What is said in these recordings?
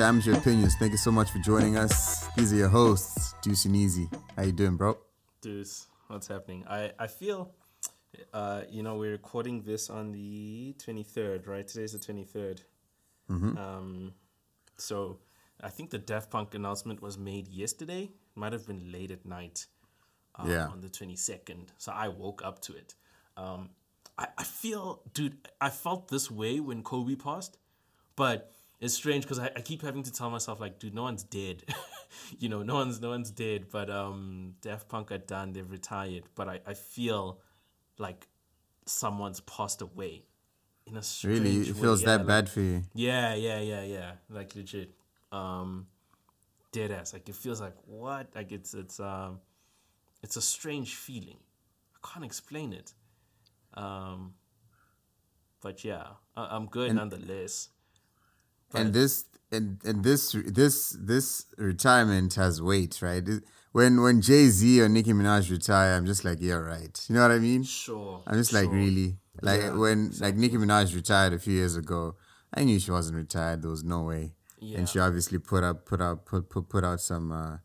to Amateur Opinions. Thank you so much for joining us. These are your hosts, Deuce and Easy. How you doing, bro? Deuce, what's happening? I, I feel, uh, you know, we're recording this on the 23rd, right? Today's the 23rd. Um, so I think the Daft Punk announcement was made yesterday. Might have been late at night um, Yeah. on the 22nd. So I woke up to it. Um, I, I feel, dude, I felt this way when Kobe passed, but it's strange because I, I keep having to tell myself like, dude, no one's dead. you know, no one's no one's dead. But um, Daft Punk are done. They've retired. But I, I feel like someone's passed away. In a strange Really, it way. feels Yeah, that like- bad for you. yeah, yeah, yeah, yeah. Like legit. Um dead ass. Like it feels like what? Like it's it's um it's a strange feeling. I can't explain it. Um but yeah, I, I'm good nonetheless. And this and and this this this retirement has weight, right? When when Jay Z or Nicki Minaj retire, I'm just like, yeah, right. You know what I mean? Sure. I'm just like, really? Like Yeah, when like Nicki Minaj retired a few years ago, I knew she wasn't retired. There was no way. Yeah. And she obviously put up put out put put, put out some uh,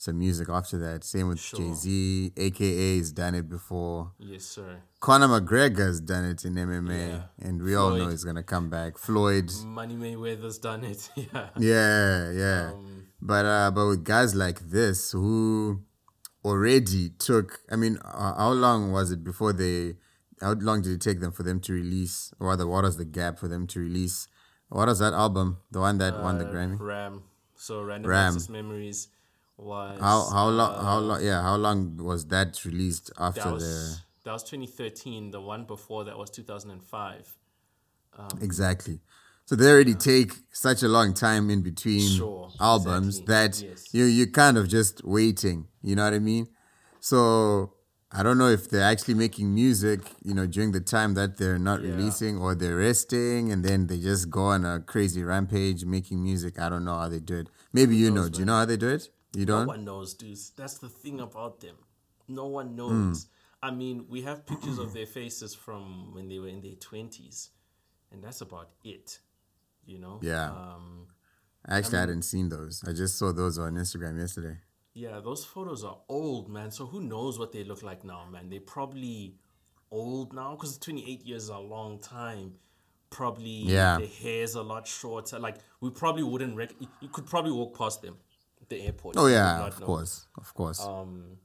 some music after that. Same with Sure. Jay Z, aka has done it before. Yes, sir. Conor McGregor's done it in MMA, Yeah. and we all know he's gonna come back. Floyd, Money Mayweather's done it. yeah. yeah, yeah. Um, but uh, but with guys like this who already took, I mean, uh, how long was it before they? How long did it take them for them to release, or rather, what was the gap for them to release? What was that album? The one that won the uh, Grammy. Ram. So Random Ram. Access Memories was How how long? uh, How long? Yeah, how long was that released after that the? was that was 2013. The one before that was 2005. Exactly. So they already take such a long time in between Sure, albums exactly. that Yes. you you kind of just waiting. You know what I mean? So I don't know if they're actually making music, you know, during the time that they're not Yeah. releasing or they're resting and then they just go on a crazy rampage making music. I don't know how they do it. Maybe you know. Do you know how they do it? You don't? No one knows, dudes. That's the thing about them. No one knows. Hmm. I mean, we have pictures of their faces from when they were in their twenties, and that's about it. You know. Yeah. Um, Actually, I hadn't seen those. I just saw those on Instagram yesterday. yeah, those photos are old, man. So who knows what they look like now, man? They're probably old now because 28 years is a long time. Probably Yeah. their hair's a lot shorter. Like we probably wouldn't rec- you- could probably walk past them, the airport. Oh yeah, of know. course, of course. Um,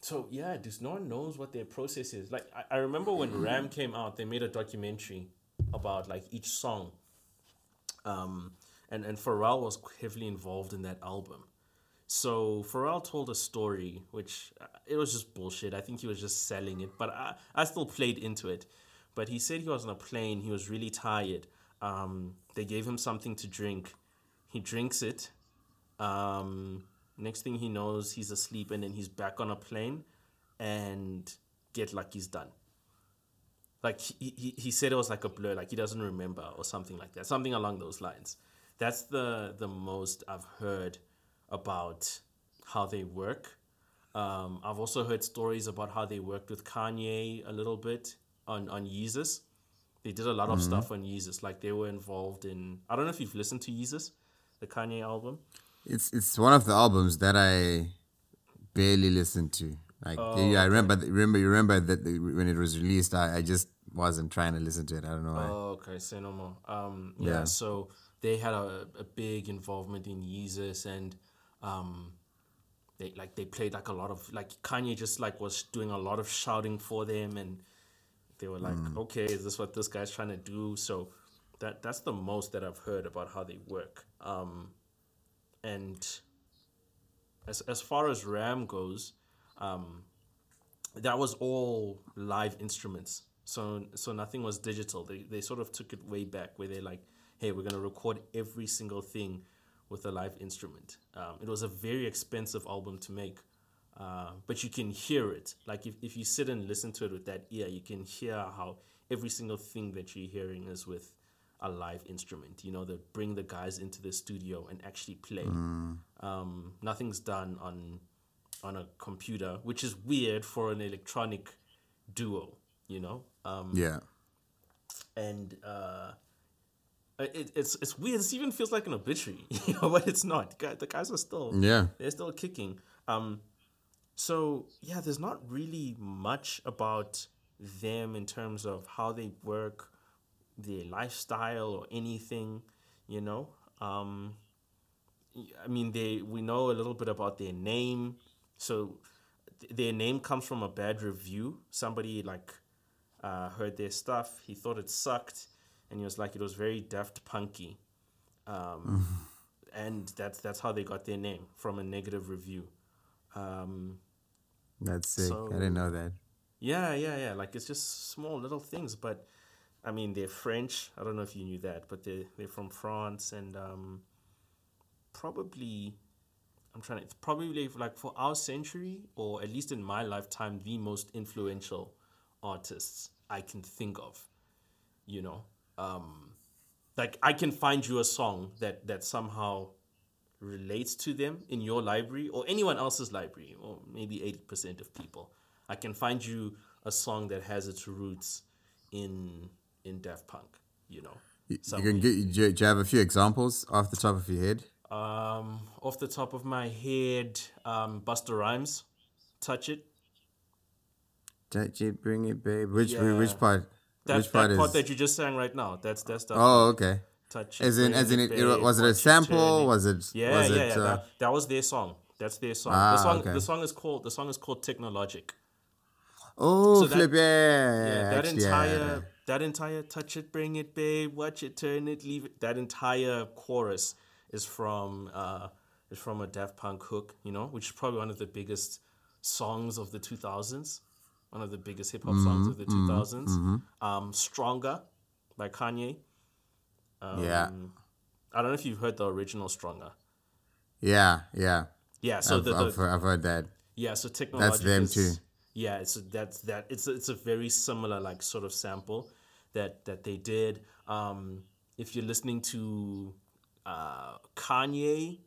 so yeah, just no one knows what their process is. Like I, I remember when Ram came out, they made a documentary about like each song. Um, and and Pharrell was heavily involved in that album. So Pharrell told a story, which uh, it was just bullshit. I think he was just selling it, but I, I still played into it. But he said he was on a plane. He was really tired. Um, they gave him something to drink. He drinks it. Um, next thing he knows, he's asleep, and then he's back on a plane, and get like he's done. Like he, he, he said it was like a blur, like he doesn't remember or something like that, something along those lines. That's the the most I've heard about how they work. Um, I've also heard stories about how they worked with Kanye a little bit on on Yeezus. They did a lot of stuff on Yeezus, like they were involved in. I don't know if you've listened to Yeezus, the Kanye album. It's it's one of the albums that I barely listened to. Like yeah, I remember remember you remember that the- when it was released, I, I just wasn't trying to listen to it. I don't know why. Oh, okay. Say no more. Um, yeah. Yeah. So they had a, a big involvement in Yeezus, and um, they like they played like a lot of like Kanye just like was doing a lot of shouting for them, and they were like, okay, is this what this guy's trying to do? So that that's the most that I've heard about how they work. Um, and as as far as Ram goes, um, that was all live instruments. So so nothing was digital. They they sort of took it way back where they're like, hey, we're gonna record every single thing with a live instrument. Um, it was a very expensive album to make. Uh, but you can hear it. Like if, if you sit and listen to it with that ear, you can hear how every single thing that you're hearing is with a live instrument. You know, they bring the guys into the studio and actually play. Um, nothing's done on on a computer, which is weird for an electronic duo. You know, um, Yeah. and Uh, It, it's it's weird. This even feels like an obituary, you know, but it's not. The guys are still Yeah. they're still kicking. Um, so yeah, there's not really much about them in terms of how they work, their lifestyle or anything, you know. Um, I mean, they we know a little bit about their name. So th- their name comes from a bad review. Somebody like uh, heard their stuff. He thought it sucked, and he was like, it was very Daft Punky. Um, and that's that's how they got their name from a negative review. Um, That's sick. So- I didn't know that. yeah, yeah, yeah. Like it's just small little things, but I mean they're French. I don't know if you knew that, but they they're from France and um, probably I'm trying to it's probably like for our century or at least in my lifetime the most influential artists I can think of. You know, um, like I can find you a song that that somehow relates to them in your library or anyone else's library, or maybe 80% of people. I can find you a song that has its roots in in Daft Punk, you know. You, you can get. Do you, have a few examples off the top of your head? Um, off the top of my head, um, Busta Rhymes, Touch It. Touch it, bring it, babe. Which Yeah. which part? That, which part that is? part that you just sang right now. That's that's Daft oh, okay. Touch It. As in, as in, it, it, was it a sample? Was it? Yeah, was yeah, it, yeah. uh, that, that was their song. That's their song. Ah, the song okay. the song is called the song is called Technologic. oh, so that- flip! Yeah, Yeah, that actually, entire yeah. That entire touch it, bring it, babe, watch it, turn it, leave it. That entire chorus is from uh is from a Daft Punk hook, you know, which is probably one of the biggest songs of the two thousands. One of the biggest hip hop songs of the 2000s. Um, Stronger by Kanye. Um, yeah, I don't know if you've heard the original Stronger. yeah, yeah. Yeah, so I've, the, the, I've, I've heard that. Yeah, so technology. That's them too. Yeah, it's that's that. It's a, it's a very similar like sort of sample that that they did. Um, if you're listening to uh, Kanye,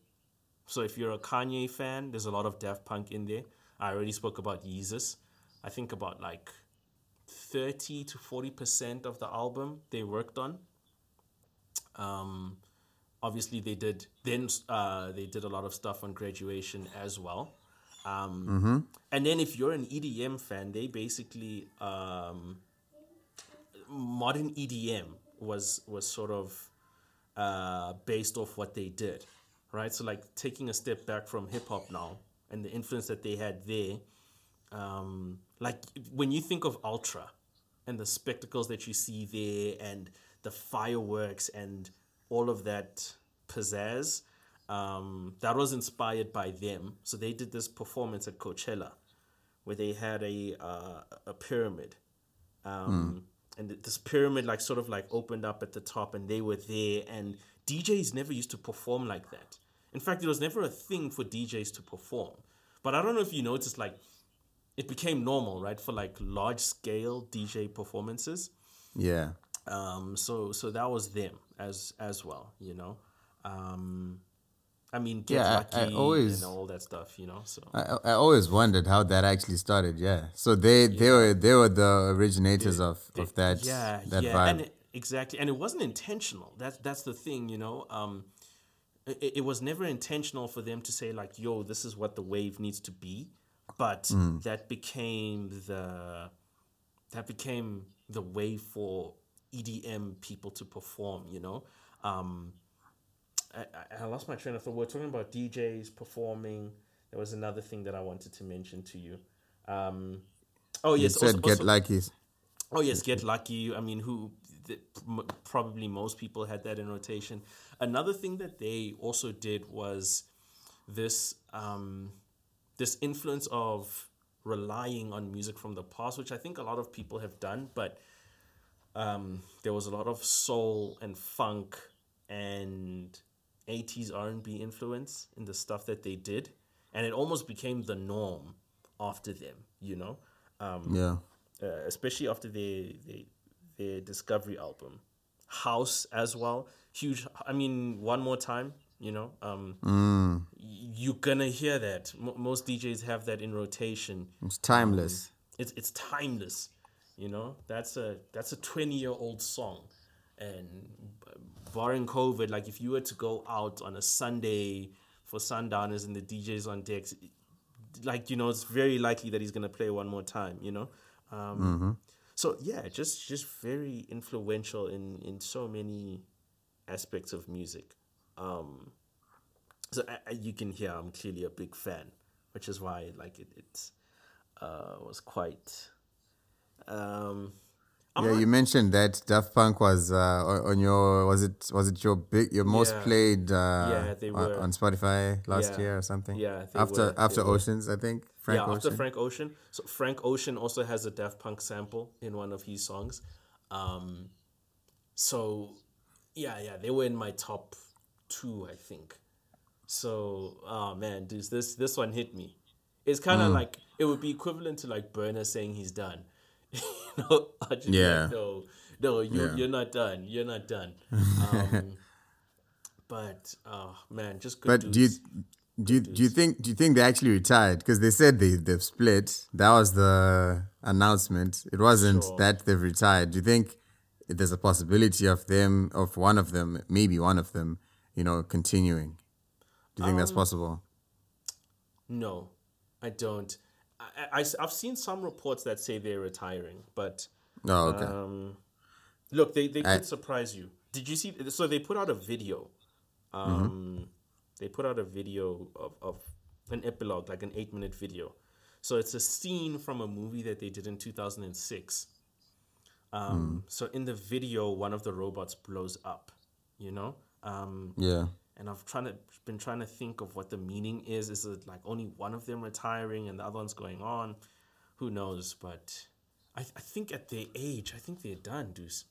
so if you're a Kanye fan, there's a lot of Daft Punk in there. I already spoke about Yeezus. I think about like thirty to forty percent of the album they worked on. Um, obviously they did then uh, they did a lot of stuff on graduation as well um, and then if you're an edm fan they basically um, modern edm was was sort of uh, based off what they did right? So like taking a step back from hip-hop now and the influence that they had there um, like when you think of ultra and the spectacles that you see there and the fireworks and all of that pizzazz um, that was inspired by them. So they did this performance at coachella where they had a uh, a pyramid um, and this pyramid like sort of like opened up at the top and they were there and djs never used to perform like that. In fact it was never a thing for djs to perform. But i don't know if you noticed like it became normal right for like large scale dj performances. Yeah, um, so so that was them as as well you know? Um, i mean get Yeah, I- I always- and all that stuff you know so I, I always wondered how that actually started. Yeah, so they they were they were the originators of, of that yeah that yeah vibe. and it, exactly and it wasn't intentional that's that's the thing you know um it, it was never intentional for them to say like yo this is what the wave needs to be but Mm. that became the that became the way for edm people to perform you know um I, I- lost my train of thought. We're talking about DJs performing. There was another thing that I wanted to mention to you. Um, oh you yes, said also- get also- lucky. Oh yes, get lucky. I mean, who th- m- probably most people had that in rotation. Another thing that they also did was this um, this influence of relying on music from the past, which I think a lot of people have done, but um, there was a lot of soul and funk and 80s R&B influence in the stuff that they did and it almost became the norm after them you know? Um, Yeah, uh, especially after their, their their discovery album house as well. Huge i mean one more time you know um Mm. you're gonna hear that. M- most djs have that in rotation. It's timeless. it's it's timeless you know? That's a that's a 20 year old song and barring COVID, like if you were to go out on a Sunday for Sundowners and the DJs on decks, like you know, it's very likely that he's gonna play one more time. You know, um, so yeah, just just very influential in in so many aspects of music. Um, so I, I, you can hear I'm clearly a big fan, which is why like it it uh, was quite. Um, I'm Yeah, not- you mentioned that Daft Punk was uh, on your was it was it your big your most Yeah. played uh, Yeah, they on, were. on Spotify last Yeah. year or something? Yeah, they after were, they after were. Oceans, I think. Frank yeah, after Ocean. Frank Ocean. So Frank Ocean also has a Daft Punk sample in one of his songs. Um, so yeah, yeah, they were in my top two, I think. So oh man, dude, this this one hit me. It's kind Mm. of like it would be equivalent to like Burner saying he's done. you know, I just Yeah. like, no, no, you Yeah. you're not done. You're not done. Um, but oh man, just good But do you do you, do you think do you think they actually retired? Because they said they they've split. That was the announcement. It wasn't Sure. that they've retired. Do you think there's a possibility of them of one of them, maybe one of them, you know, continuing? Do you think Um, that's possible? No, I don't. I, I, have seen some reports that say they're retiring, but Oh, okay. um, look, they, they I- could surprise you. Did you see? So they put out a video. Um, They put out a video of, of an epilogue, like an eight minute video. So it's a scene from a movie that they did in 2006. Um, So in the video, one of the robots blows up, you know? Um, yeah. And I've trying to been trying to think of what the meaning is. Is it like only one of them retiring and the other one's going on? Who knows? But I, I think at their age, I think they're done, Deuce.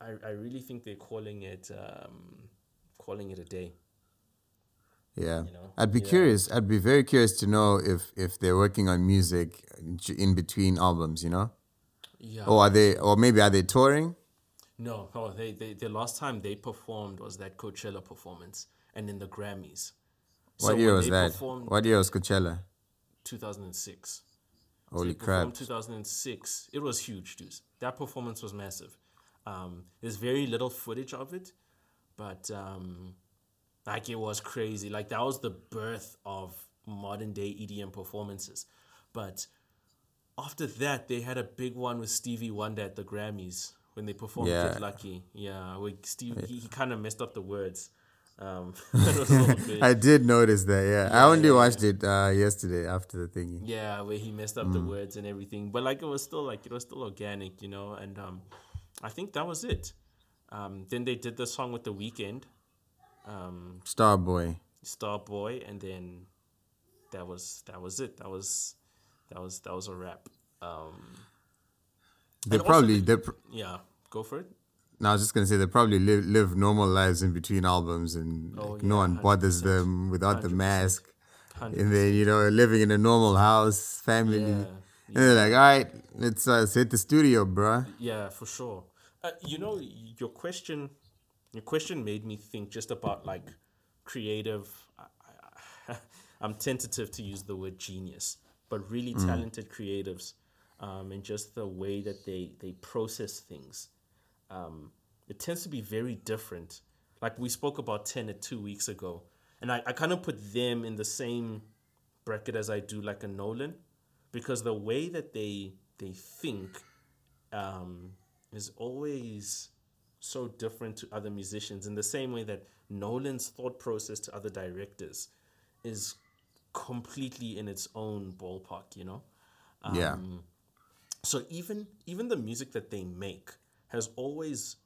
I, I really think they're calling it um, calling it a day. Yeah. you know? I'd be Yeah. curious. I'd be very curious to know if if they're working on music in between albums, you know? Yeah. Or are they or maybe are they touring? No, no. They, they the last time they performed was that Coachella performance and in the Grammys. What So year was that? What year was Coachella? 2006. Holy They crap. 2006. It was huge, dude. That performance was massive. Um, there's very little footage of it, but um, like it was crazy. Like that was the birth of modern day EDM performances. But after that, they had a big one with Stevie Wonder at the Grammys when they performed Yeah. Lucky. Yeah, where Steve he, he kind of messed up the words. Um, that was a little bit- I did notice that, yeah. I only yeah, watched it uh, yesterday after the thingy. Yeah, where he messed up the words and everything, but like it was still like it was still organic, you know. And um, I think that was it. Um, then they did the song with the Weeknd, um, Starboy. Starboy, and then that was that was it. That was that was that was a wrap. Um, They also probably they pr- yeah, go for it. no, I was just gonna say they probably live live normal lives in between albums and Oh, like, no one bothers them without the 100%. mask. 100%. And then, you know, living in a normal house, family. Yeah, And they're like, all right, let's, uh, let's hit the studio, bruh. Yeah, for sure. Uh, you know, your question, your question made me think just about like creative. I, I, I'm tentative to use the word genius, but really talented creatives, um, and just the way that they they process things. Um, it tends to be very different. Like we spoke about Tenet two weeks ago, and I, I kind of put them in the same bracket as I do like a Nolan, because the way that they they think um, is always so different to other musicians in the same way that Nolan's thought process to other directors is completely in its own ballpark, you know? yeah. So even even the music that they make has always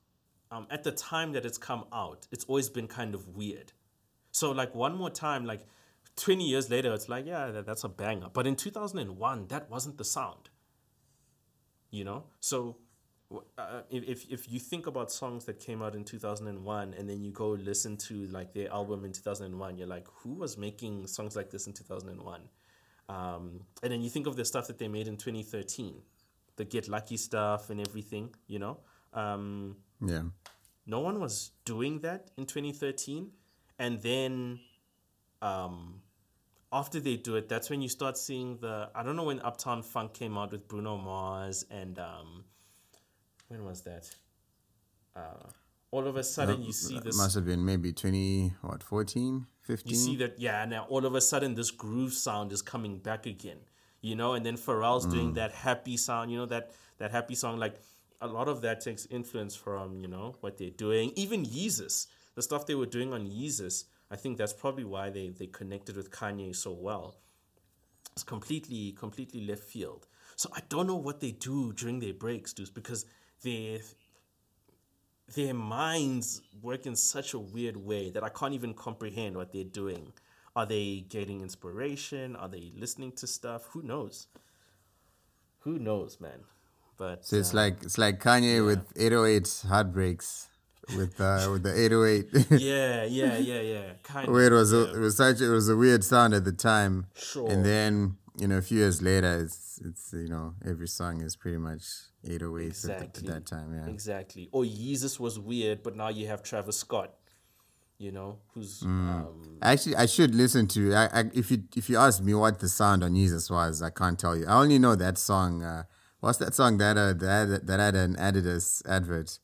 um, at the time that it's come out, it's always been kind of weird. So like one more time, like 20 years later, it's like, yeah, that, that's a banger. But in 2001, that wasn't the sound you know so uh, if, if if you think about songs that came out in 2001 and then you go listen to like their album in 2001 you're like who was making songs like this in 2001 um, and then you think of the stuff that they made in 2013 the get lucky stuff and everything you know um, Yeah. no one was doing that in 2013 and then um, after they do it that's when you start seeing the i don't know when uptown funk came out with bruno mars and um, when was that uh, all of a sudden you see this Must have been maybe 20, what, 14, 15? you see that yeah now all of a sudden this groove sound is coming back again you know and then pharrell's doing mm. that happy sound you know that that happy song like a lot of that takes influence from you know what they're doing. Even yeezus the stuff they were doing on yeezus i think that's probably why they they connected with kanye so well. It's completely completely left field. So i don't know what they do during their breaks dudes because they their minds work in such a weird way that I can't even comprehend what they're doing. Are they getting inspiration? Are they listening to stuff? Who knows? Who knows, man? But So it's uh, like it's like Kanye with 808 heartbreaks with uh, with the 808. yeah, yeah, yeah, yeah. Kind Where it was a, it was such it was a weird sound at the time. Sure. And then you know a few years later, it's it's you know every song is pretty much 808s at, the- Exactly. at that time. Yeah. Exactly. Or Yeezus was weird, but now you have Travis Scott, you know, who's Mm. um, Actually, I should listen to. I, I if you if you ask me what the sound on Yeezus was, I can't tell you. I only know that song. Uh, what's that song that uh, that that had an Adidas advert?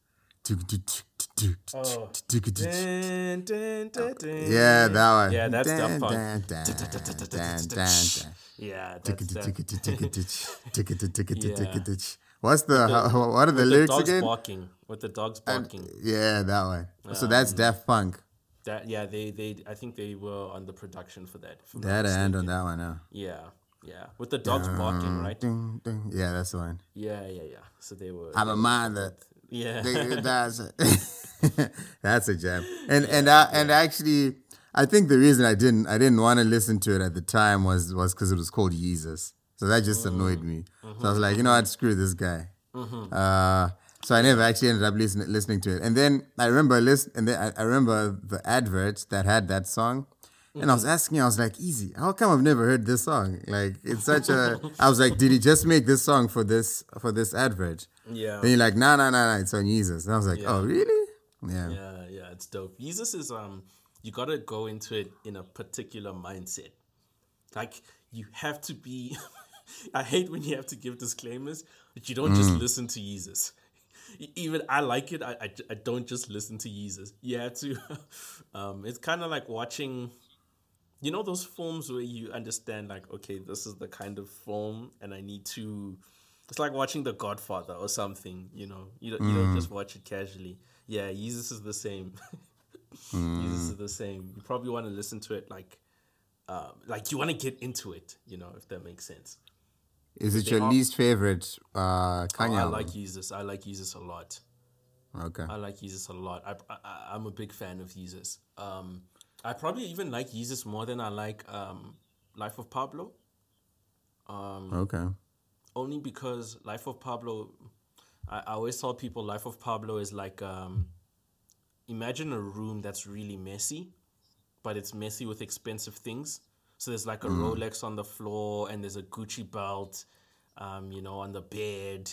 Oh. Yeah, that one. Yeah, that's Dun, Punk. dun, dun. Yeah, that's that. What's the how- what are the With the dogs again? barking. With the dogs barking. Yeah, that one. So that's Daft Punk. That yeah, they they I think they were on the production for that. if I'm They had a hand on that one. Huh? Yeah, yeah. With the dogs barking, right? Ding, ding. Yeah, that's the one. Yeah, yeah, yeah. So they were. I'm a mind that yeah. that's a, that's a gem, And and I, and actually, I think the reason I didn't I didn't want to listen to it at the time was was because it was called Yeezus. So that just annoyed mm, me. So I mm-hmm, was like, you know mm-hmm. what, screw this guy. Mm-hmm. Uh, so I never actually ended up listening listening to it. And then I remember listen, and then I, I remember the advert that had that song. And I was asking, I was like, easy, how come I've never heard this song? Like, it's such a. I was like, did he just make this song for this for this advert? Yeah. Then you're like, no, no, no, no, it's on Yeezus. And I was like, Yeah. oh, really? Yeah. Yeah, yeah, it's dope. Yeezus is um you gotta go into it in a particular mindset. Like you have to be I hate when you have to give disclaimers, but you don't just listen to Yeezus. Even I like it. I, I, I don't just listen to Yeezus. You have to. Um, it's kind of like watching, you know, those films where you understand, like, okay, this is the kind of film, and I need to. It's like watching The Godfather or something. You know, you don't, you don't just watch it casually. Yeah, Yeezus is the same. Yeezus is the same. You probably want to listen to it like, uh, like you want to get into it. You know, if that makes sense. Is it your are- least favorite uh, Kanye Oh, I like Yeezus. I like Yeezus a lot. Okay. I like Yeezus a lot. I, I I'm a big fan of Yeezus. Um, I probably even like Yeezus more than I like um, Life of Pablo. Um, Okay. Only because Life of Pablo, I, I always tell people Life of Pablo is like um, imagine a room that's really messy, but it's messy with expensive things. So there's like a Rolex on the floor, and there's a Gucci belt, um, you know, on the bed,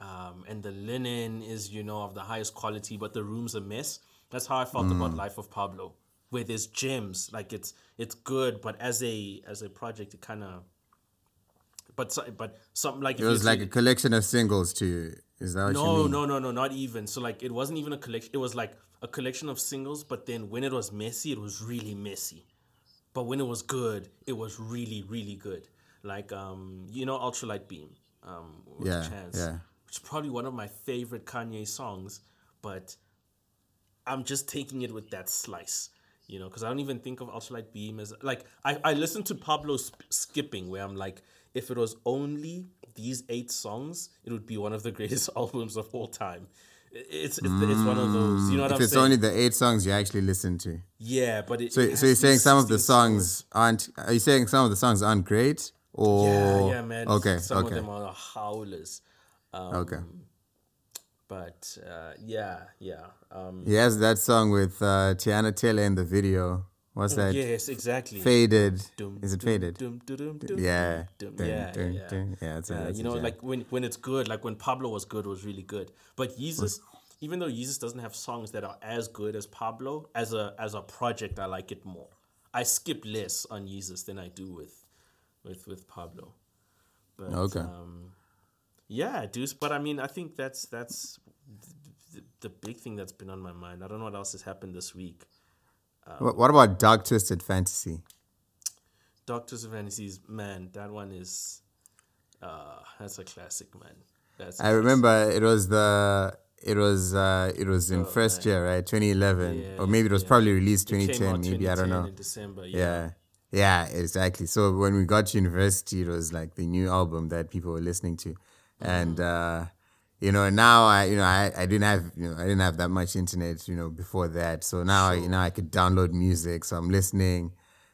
um, and the linen is you know of the highest quality, but the room's a mess. That's how I felt about Life of Pablo, where there's gems, like it's it's good, but as a as a project, it kind of. But but something like It was like a collection of singles to you. Is that what you no, mean? no, no, no, not even. So like it wasn't even a collection. It was like a collection of singles, but then when it was messy, it was really messy. But when it was good, it was really, really good. Like um, you know, Ultralight Beam. Um, with Yeah, Chance, yeah. Which is probably one of my favorite Kanye songs, but I'm just taking it with that slice. You know, because I don't even think of Ultralight Beam as like I, I listen to Pablo sp- skipping where I'm like, if it was only these eight songs, it would be one of the greatest albums of all time. It's it's, it's one of those. You know what If I'm it's saying? only the eight songs you actually listen to. yeah, but it, So, it so you're saying some of the songs aren't? Are you saying some of the songs aren't great? Or Yeah, yeah, man. Okay, Some okay, of them are howlers. Um, okay. But uh, yeah, yeah. Um, He has that song with uh, Teyana Taylor in the video. What's that? yes, exactly. Faded. Dum, Is it dum, faded? dum, Yeah. yeah, yeah. Yeah, it's a- Uh, you know, like when when it's good, like when Pablo was good, was really good. But Yeezus, even though Yeezus doesn't have songs that are as good as Pablo, as a as a project, I like it more. I skip less on Yeezus than I do with with with Pablo. But, Okay. Um, yeah, Deuce. But I mean, I think that's that's the, the big thing that's been on my mind. I don't know what else has happened this week. What, what about Dark Twisted Fantasy? Doctors of Fantasies, man, that one is uh that's a classic, man. That's I remember it was the it was uh it was in first year, right? 2011, Yeah, or maybe it was yeah. probably released It came 2010. Maybe I don't know. In December, yeah. Yeah. Yeah, exactly. So when we got to university, it was like the new album that people were listening to, and uh, you know now I you know I, I didn't have you know I didn't have that much internet you know before that. So now you know I could download music, so I'm listening.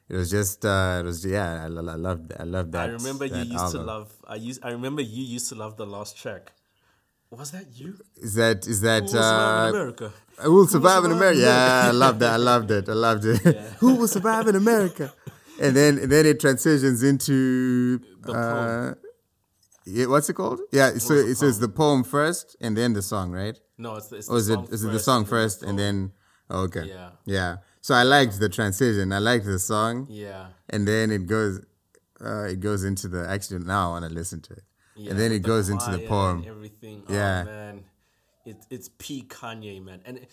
It was just uh, it was yeah I, I loved I loved that. I remember you used album. to love. I used. I remember you used to love the last track. Was that you? Is that is that Who will survive in uh, America? Who will survive in America? Yeah, I loved that. I loved it. I loved it. Who will survive in America? And then and then it transitions into The uh. Yeah, what's it called? Yeah, so the it says the poem first and then the song, right? No, it's the. It's the is it song is it the first song and then the first and then oh, okay. Yeah. Yeah. So I liked the transition. I liked the song. Yeah. And then it goes uh, it goes into the actually now I want to listen to it. Yeah, and then it goes into the poem. everything. Yeah. Oh, man, it, it's P Kanye, man, and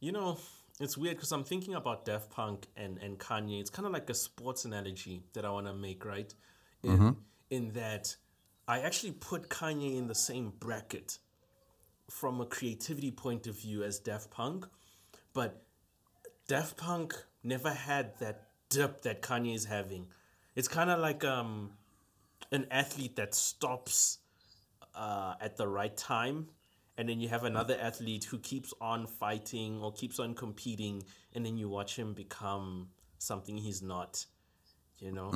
you know it's weird because I'm thinking about Daft Punk and and Kanye. It's kind of like a sports analogy that I want to make, right? In Mm-hmm. in that I actually put Kanye in the same bracket from a creativity point of view as Daft Punk, but Daft Punk never had that dip that Kanye is having. It's kind of like um an athlete that stops uh, at the right time and then you have another athlete who keeps on fighting or keeps on competing and then you watch him become something he's not you know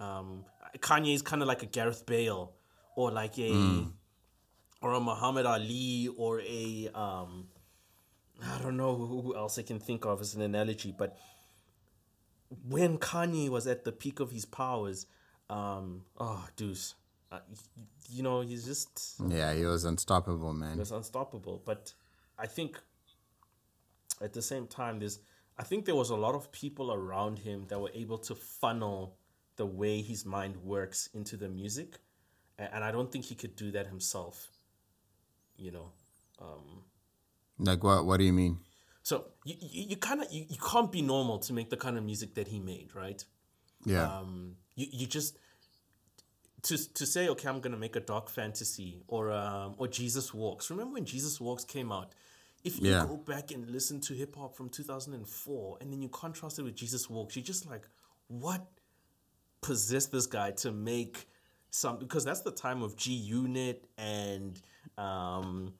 um, kanye is kind of like a gareth bale or like a or a muhammad ali or a um, i don't know who else i can think of as an analogy but when Kanye was at the peak of his powers, um, oh, deuce, uh, you know, he's just Yeah, he was unstoppable, man. he was unstoppable. But I think at the same time, there's, I think there was a lot of people around him that were able to funnel the way his mind works into the music, and I don't think he could do that himself. You know, um, Like what what do you mean? so you you, you kind of you, you can't be normal to make the kind of music that he made, right? Yeah. um, you, you just to to say okay i'm gonna make a dark fantasy or um, or jesus walks remember when jesus walks came out if you Yeah. go back and listen to hip hop from 2004 and then you contrast it with jesus walks you're just like what possessed this guy to make some because that's the time of G Unit and um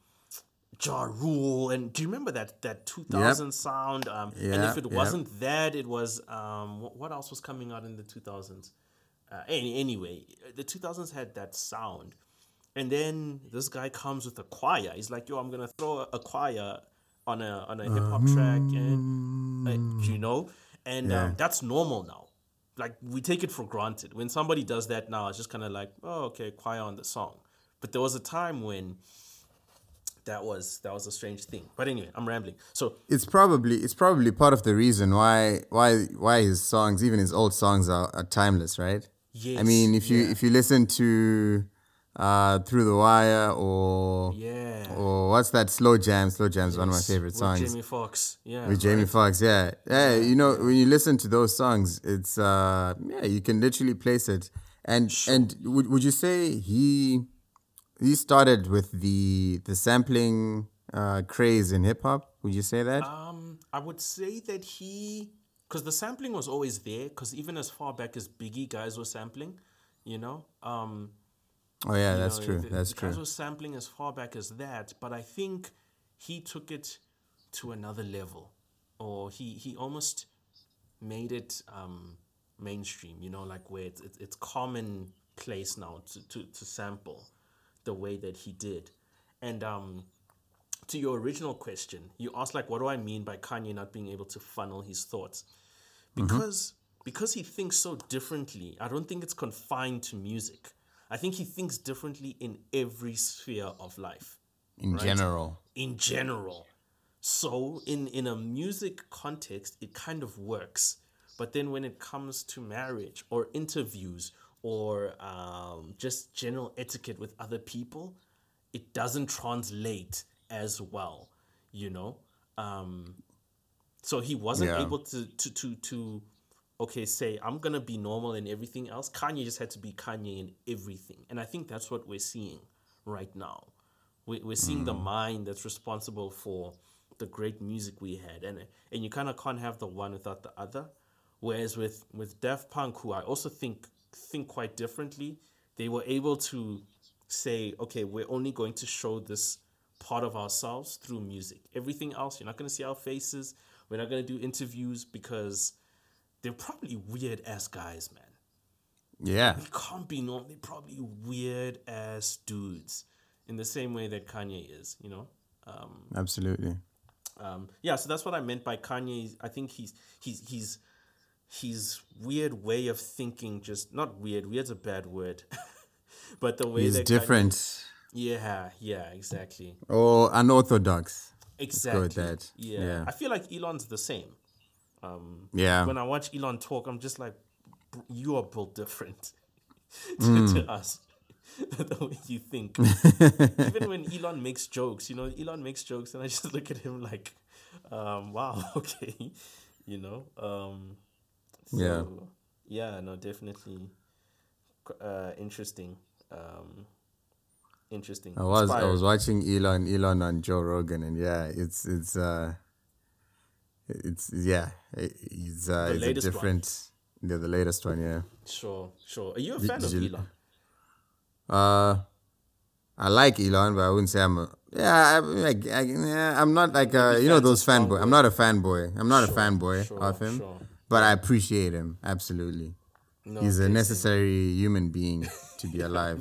Ja Rule and do you remember that that 2000 sound? Um and if it yep. wasn't that it was um what, else was coming out in the 2000s uh, any, anyway the 2000s had that sound. And then this guy comes with a choir. He's like yo I'm gonna throw a, choir on a on a hip hop track and uh, you know? And um, that's normal now like we take it for granted when somebody does that now it's just kind of like oh okay choir on the song but there was a time when that was that was a strange thing but anyway i'm rambling so it's probably it's probably part of the reason why why why his songs, even his old songs, are, are timeless, right? Yes. I mean, if you yeah. if you listen to uh, Through the Wire or yeah or what's that Slow Jam? Slow Jam is one of my Yes, favorite with songs. jamie foxx yeah with Jamie right. Foxx, yeah. yeah, You know, when you listen to those songs, it's uh, yeah, you can literally place it. And and would would you say he he started with the the sampling uh, craze in hip hop? Would you say that? Um, I would say that he, because the sampling was always there. Because even as far back as Biggie, guys were sampling. You know, um, oh yeah, you that's know, true. the- that's the true. Were sampling as far back as that, but I think he took it to another level, or he he almost made it um, mainstream. You know, like where it's it's, it's commonplace now to, to to sample the way that he did, and um, to your original question, you asked like, what do I mean by Kanye not being able to funnel his thoughts? Because because he thinks so differently. I don't think it's confined to music. I think he thinks differently in every sphere of life, In general, in general. So in in a music context, it kind of works. But then when it comes to marriage or interviews or um, just general etiquette with other people, it doesn't translate as well. you know. Um, so he wasn't Yeah. able to to to to okay say I'm gonna be normal in everything else. Kanye just had to be Kanye in everything, and I think that's what we're seeing right now. We, we're seeing the mm. mind that's responsible for the great music we had, and and you kind of can't have the one without the other. Whereas with with Daft Punk, who I also think think quite differently, they were able to say, okay, we're only going to show this part of ourselves through music. Everything else, you're not going to see our faces. We're not going to do interviews because they're probably weird ass guys, man. Yeah. They can't be normal. They're probably weird ass dudes in the same way that Kanye is, you know? Um, Absolutely. um, yeah, so that's what I meant by Kanye. I think he's he's he's he's weird way of thinking. Just not weird. Weird's a bad word, but the way He's that Kanye- different yeah, yeah, exactly, or unorthodox. exactly. that. Yeah. Yeah. I feel like Elon's the same. Um, Yeah. when I watch Elon talk, I'm just like, you are built different to, Mm. to us. the way you think. Even when Elon makes jokes, you know, Elon makes jokes, and I just look at him like, um, wow, okay, you know. Um, Yeah. so, yeah, no, definitely uh, interesting. Um, interesting. I was I was watching Elon Elon on Joe Rogan and yeah, it's it's uh it's yeah, it's uh The it's a latest one. different yeah, the latest one, yeah. Sure, sure. Are you a fan did of Elon? Uh I like Elon, but I wouldn't say I'm a yeah, I, like I, yeah, I'm not like uh you know those fanboy. I'm not a fanboy. I'm not a fanboy sure, of him, sure. but I appreciate him absolutely. No, He's a necessary human being to be alive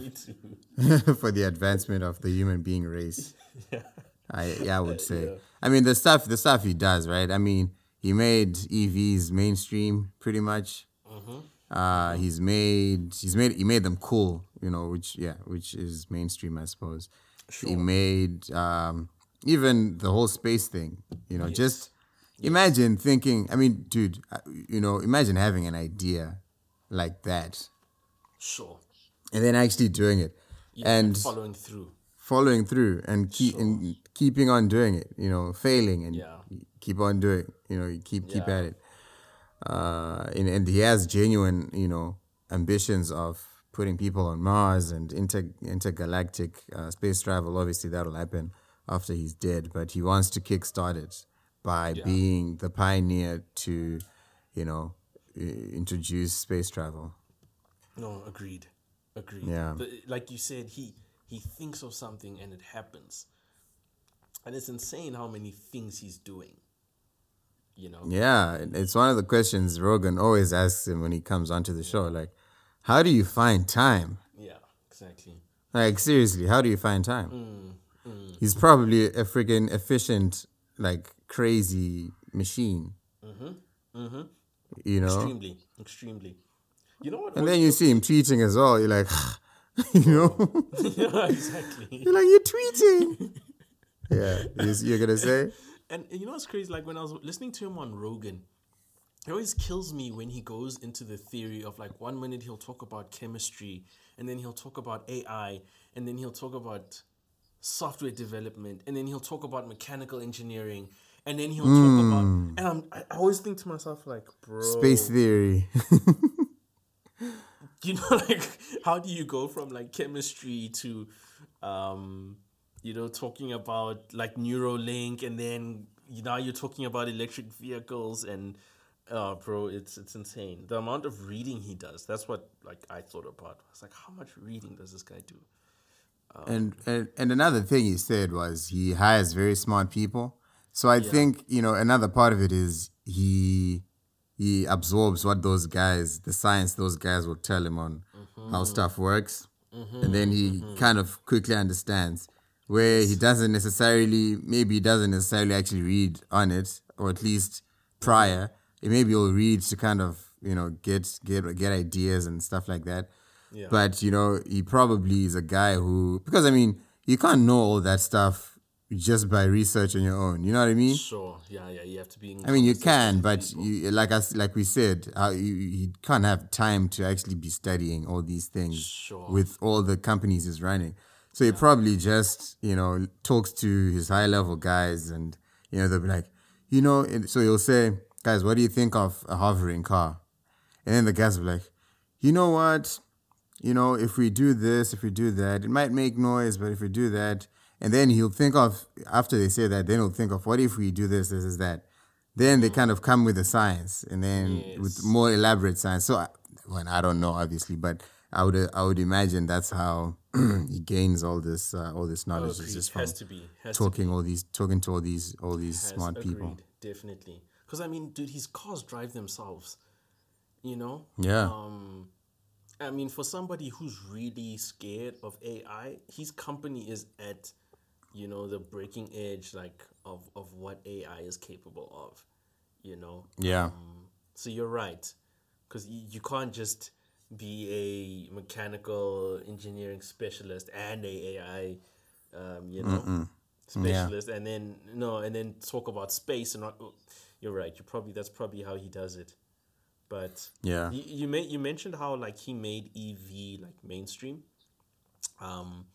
for the advancement of the human being race. Yeah. I yeah, I would say. Yeah. I mean the stuff the stuff he does, right? I mean, he made EVs mainstream pretty much. Mm-hmm. Uh, he's made he's made he made them cool, you know, which yeah, which is mainstream, I suppose. Sure. He made um, even the whole space thing, you know, just imagine thinking. I mean, dude, uh, you know, imagine having an idea like that Sure. and then actually doing it Yeah, and following through. Following through and keep and keeping on doing it you know failing and Yeah. keep on doing you know you keep keep Yeah. at it uh and, and he has genuine you know ambitions of putting people on mars and inter intergalactic uh, space travel obviously that'll happen after he's dead but he wants to kickstart it by being the pioneer to you know introduce space travel No, agreed. Agreed. Yeah. The- like you said, he he thinks of something and it happens. And it's insane how many things he's doing. You know? Yeah, it's one of the questions Rogan always asks him when he comes onto the show. Like, how do you find time? Yeah, exactly. Like, seriously, how do you find time? Mm, mm. He's probably a freaking efficient, like, crazy machine. Mm-hmm, mm-hmm. You know? Extremely. Extremely. You know what? And then you see him tweeting as well. You're like, you know? yeah, exactly. You're like, you're tweeting. yeah, you- you're going to say? And, and you know what's crazy? Like when I was listening to him on Rogan, it always kills me when he goes into the theory of like one minute he'll talk about chemistry, and then he'll talk about AI, and then he'll talk about software development, and then he'll talk about mechanical engineering, and then he'll talk about. Hmm. And I'm, I always think to myself like, bro, Space theory. You know like how do you go from like chemistry to um you know talking about like neuralink and then you now you're talking about electric vehicles and uh bro it's it's insane. The amount of reading he does that's what like i thought about. I was like how much reading does this guy do? And, and and another thing he said was he hires very smart people. So I think you know another part of it is he he absorbs what those guys, the science those guys will tell him on how mm-hmm. stuff works, mm-hmm. and then he mm-hmm. kind of quickly understands where he doesn't necessarily maybe he doesn't necessarily actually read on it or at least prior. Maybe he'll read to kind of you know get get get ideas and stuff like that. Yeah. But you know, he probably is a guy who because I mean, you can't know all that stuff just by research on your own. You know what I mean? sure yeah yeah you have to be in I mean, you can, but you, like us, like we said, uh, you, you can't have time to actually be studying all these things Sure. with all the companies he's running. So he probably just, you know, talks to his high level guys and you know, they'll be like, you know, so he'll say, guys, what do you think of a hovering car? And then the guys will be like, you know what? You know, if we do this, if we do that, it might make noise, but if we do that, and then he'll think of after they say that, then he'll think of what if we do this, this is that. Then they kind of come with the science, and then with more elaborate science. So, I- well, I don't know, obviously, but I would I would imagine that's how he gains all this uh, all this knowledge. is Agreed. just from has to be. Has talking all these talking to all these all these Yes, smart people. Definitely. Because, I mean, dude, his cars drive themselves. You know? Yeah. Um, I mean, for somebody who's really scared of AI, his company is at, you know, the breaking edge, like, of, of what AI is capable of. You know? Yeah. So you're right, because you, you can't just be a mechanical engineering specialist and a AI, um, you know, specialist, and then no, and then talk about space and not. You're right. You probably that's probably how he does it, but Yeah. you you, ma- you mentioned how like he made EV like mainstream. Um,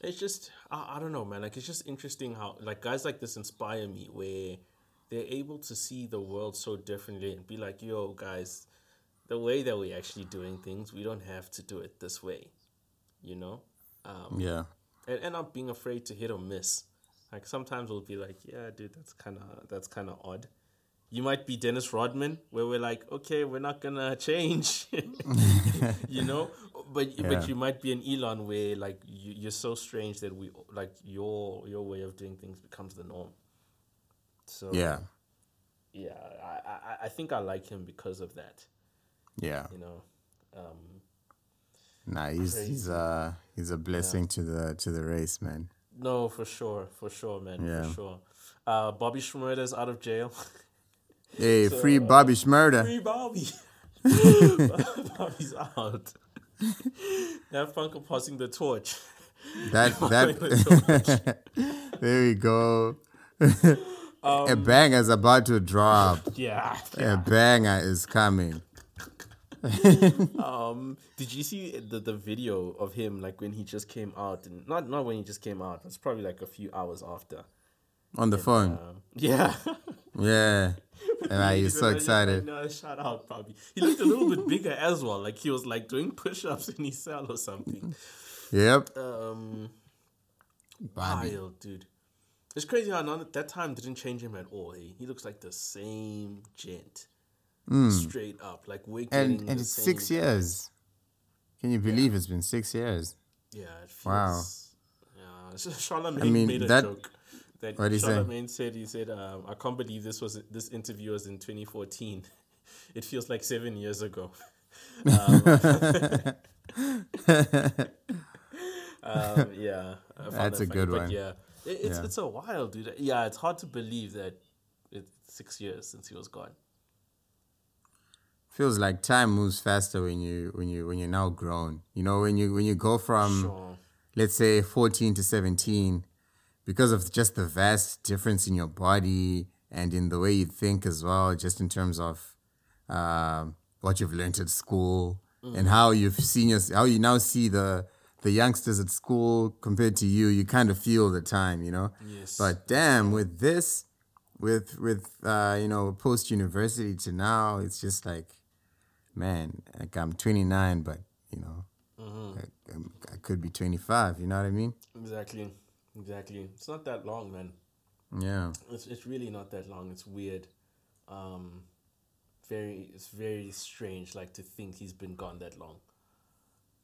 it's just I, I don't know, man. Like it's just interesting how like guys like this inspire me, where they're able to see the world so differently and be like, "Yo, guys, the way that we're actually doing things, we don't have to do it this way," you know. Um, Yeah. and, and not being afraid to hit or miss. Like sometimes we'll be like, yeah, dude, that's kind of that's kind of odd. You might be Dennis Rodman, where we're like, okay, we're not gonna change, you know. But Yeah. but you might be an Elon, where like you, you're so strange that we like your your way of doing things becomes the norm. So Yeah. yeah, I, I I think I like him because of that. Yeah. You know, um, Nah, he's he's Crazy. uh he's a blessing to the to the race, man. no, for sure, for sure, man, Yeah. for sure. Uh, Bobby Shmurda's out of jail. Hey, free Bobby Shmurda. Free Bobby. Bobby's out. That Funko passing the torch. That that there we go. Um, a banger is about to drop. Yeah. A banger is coming. Um. Did you see the the video of him like when he just came out and not not when he just came out? It's probably like a few hours after. On the phone. Um, yeah. Yeah. And I he's so excited. No, shout out, Bobby. He looked a little bit bigger as well. Like he was like doing push-ups in his cell or something. Yep. Um. Bobby. Wild, dude. It's crazy how none that time didn't change him at all. He, he looks like the same gent. Straight up. Like we're Hmm. And and it's six years. Can you believe it's been six years? Yeah, it feels, Wow. Yeah, Charlamagne mean, made a that- joke. That say? Charlamagne said he said, um, "I can't believe this was this interview was in 2014. It feels like seven years ago." um, um, yeah, That's that a good but one. Yeah, it, it's Yeah. it's a while, dude. Yeah, it's hard to believe that it's six years since he was gone. Feels like time moves faster when you when you when you're now grown. You know, when you when you go from Sure. let's say 14 to 17 because of just the vast difference in your body and in the way you think as well just in terms of um, what you've learned at school and how you've seen your, how you now see the the youngsters at school compared to you you kind of feel the time you know? Yes. but damn with this with with uh, you know post university to now it's just like man like i'm 29 but you know I, I'm- I could be 25 you know what i mean? Exactly, exactly. It's not that long, man. yeah It's it's really not that long. It's weird. Um, very it's very strange. Like to think he's been gone that long.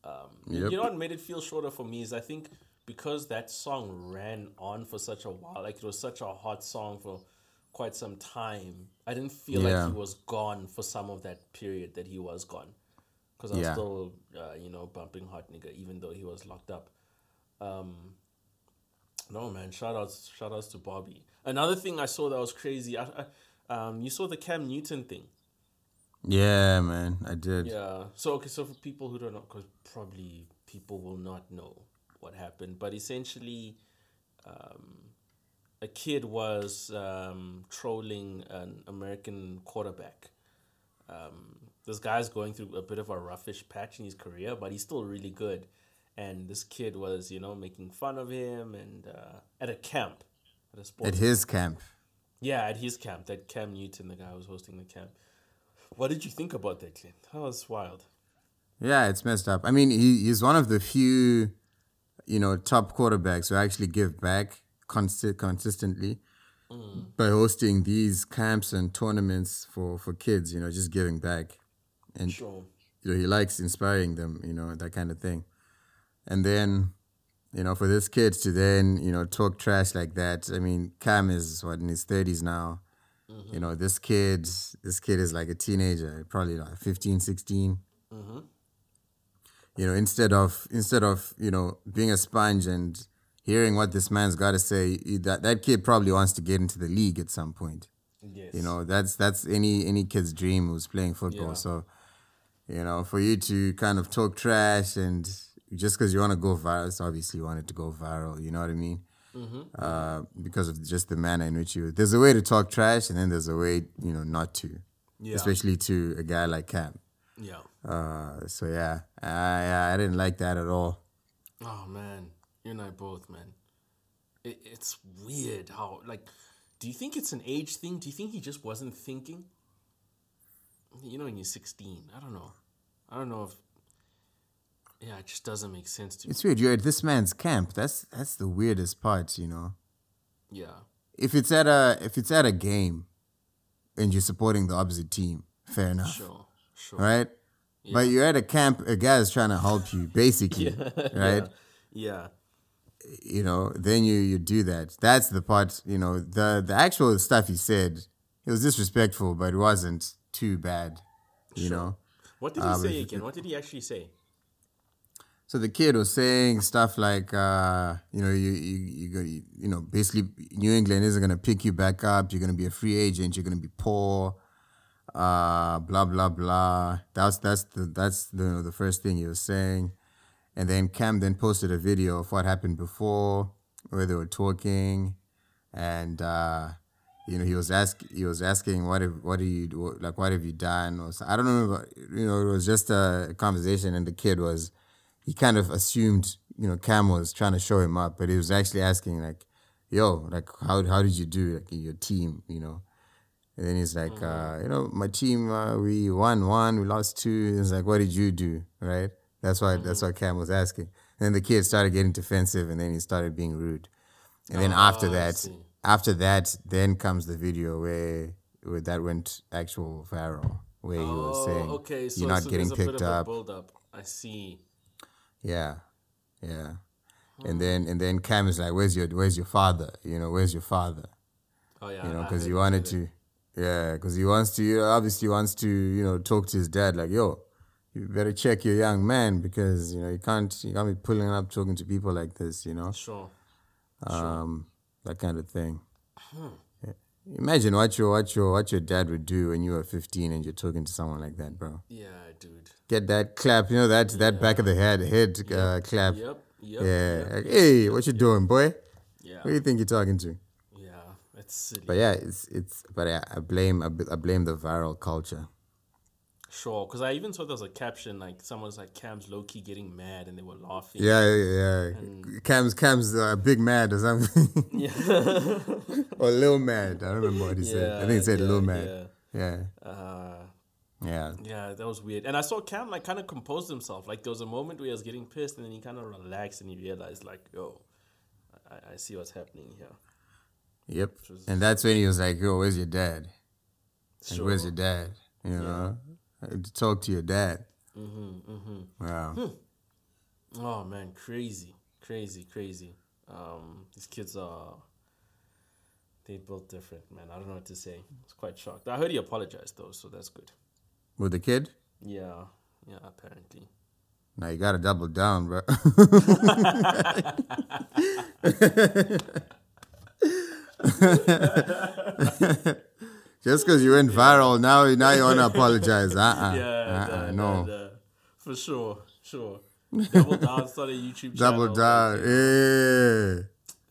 Um, you- Yep. you know what made it feel shorter for me is I think because that song ran on for such a while, like it was such a hot song for quite some time. I didn't feel Yeah. like he was gone for some of that period that he was gone, because I was Yeah. still uh, you know bumping hot nigga even though he was locked up. Um, no man, shout outs, shout outs to Bobby. Another thing I saw that was crazy. I, I, um, you saw the Cam Newton thing. yeah man i did Yeah. So okay, so for people who don't know, because probably people will not know what happened, but essentially, um, a kid was um, trolling an American quarterback. Um, this guy's going through a bit of a roughish patch in his career, but he's still really good. And this kid was, you know, making fun of him and uh, at a camp, at a sports at his camp Yeah, at his camp, that Cam Newton, the guy who was hosting the camp. What did you think about that, Clint? That was wild. Yeah, it's messed up. I mean, he, he's one of the few, you know, top quarterbacks who actually give back consi- consistently by hosting these camps and tournaments for, for kids, you know, just giving back. And Sure. you know, he likes inspiring them, you know, that kind of thing. And then, you know, for this kid to then, you know, talk trash like that. I mean, Cam is what in his thirties now. Mm-hmm. You know, this kid, this kid is like a teenager, probably like 15, 16. Mm-hmm. You know, instead of instead of you know being a sponge and hearing what this man's got to say, that that kid probably wants to get into the league at some point. Yes. You know, that's that's any any kid's dream who's playing football. Yeah. So, you know, for you to kind of talk trash and just because you want to go viral, it's obviously you want it to go viral. You know what I mean? Mm-hmm. Uh, because of just the manner in which you. There's a way to talk trash, and then there's a way, you know, not to. Yeah. Especially to a guy like Cam. Yeah. Uh, so yeah, I, I I didn't like that at all. Oh man, you and I both, man. It, it's weird how like. Do you think it's an age thing? Do you think he just wasn't thinking? You know, when you're 16, I don't know. I don't know if. Yeah, it just doesn't make sense to me. It's weird. You're at this man's camp. That's that's the weirdest part. You know. Yeah. if it's at a if it's at a game and you're supporting the opposite team, fair enough, Sure. Sure. right? But you're at a camp, a guy is trying to help you, basically, right? Yeah. You know, then you you do that. That's the part. You know, the the actual stuff he said, it was disrespectful, but it wasn't too bad. You know. What did he um, say again? What did he actually say? So the kid was saying stuff like, uh, you know, you you you go, you, you know, basically New England isn't gonna pick you back up. You're gonna be a free agent. You're gonna be poor. Uh, blah blah blah. That's that's the that's the the first thing he was saying, and then Cam then posted a video of what happened before, where they were talking, and uh, you know he was ask he was asking what have what do you like what have you done or I don't remember. You know, it was just a conversation, and the kid was he kind of assumed, you know, Cam was trying to show him up, but he was actually asking like, "Yo, like, how how did you do like in your team?" You know, and then he's like, uh, "You know, my team, uh, we won one, we lost two. He's like, "What did you do?" Right? That's why that's what Cam was asking. And then the kid started getting defensive, and then he started being rude. And then after Oh, I that, after that, then comes the video where where that went actual viral, where he was saying, Oh, okay. So, "You're not so getting picked up." up. I see. Yeah, yeah. And then and then Cam is like, "Where's your Where's your father? You know, where's your father? Oh yeah. You know, because he wanted to, yeah, because he wants to. You know, obviously wants to, you know, talk to his dad like, yo, you better check your young man because you know you can't you can't be pulling up talking to people like this. You know, Sure. um, that kind of thing. Hmm. Imagine what your what your what your dad would do when you were 15 and you're talking to someone like that, bro. Yeah, dude. Get that clap, you know that that back of the head head uh, clap. Yep. Yep. Yeah. Yep. Like, hey, what you doing, boy? Yeah. Who do you think you're talking to? Yeah. It's silly. But yeah, it's it's. But I, I blame I, blame the viral culture. Sure, because I even saw there was a caption like someone's like Cam's low key getting mad and they were laughing. Yeah, yeah. yeah. Cam's Cam's uh, big mad or something, Yeah. or little mad. I don't remember what he said. I think he said yeah, little mad. Yeah, Uh, yeah. yeah, that was weird. And I saw Cam like kind of compose himself. Like there was a moment where he was getting pissed and then he kind of relaxed and he realized like, yo, I, I see what's happening here. Yep. And that's when he was like, "Yo, where's your dad? Like, Sure. where's your dad? You know, talk to your dad." Mm-hmm, mm-hmm. Wow. Oh man, crazy, crazy, crazy. Um, these kids are they built different, man. I don't know what to say. I was quite shocked. I heard he apologized though, so that's good. With the kid? Yeah, yeah. Apparently, Now you gotta double down, bro. Just because you went viral, now now you wanna apologize? Uh uh yeah, uh nah, no. for sure, sure. Double down, start a YouTube channel. Double down. Yeah.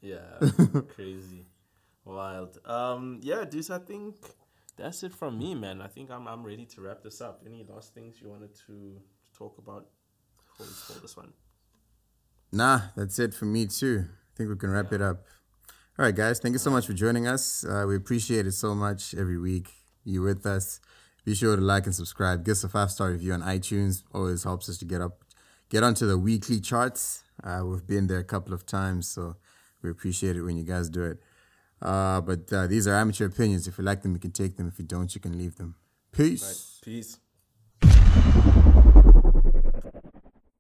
Yeah, crazy, wild. Um, yeah, dudes. I think that's it from me, man. I think I'm I'm ready to wrap this up. Any last things you wanted to talk about before we call this one? Nah, that's it for me too. I think we can wrap it up. All right, guys. Thank you so much for joining us. Uh, we appreciate it so much every week. You with us. Be sure to like and subscribe. Give us a five star review on iTunes. Always helps us to get up, get onto the weekly charts. Uh, we've been there a couple of times, so we appreciate it when you guys do it. Uh, but uh, these are amateur opinions. If you like them, you can take them. If you don't, you can leave them. Peace. Peace.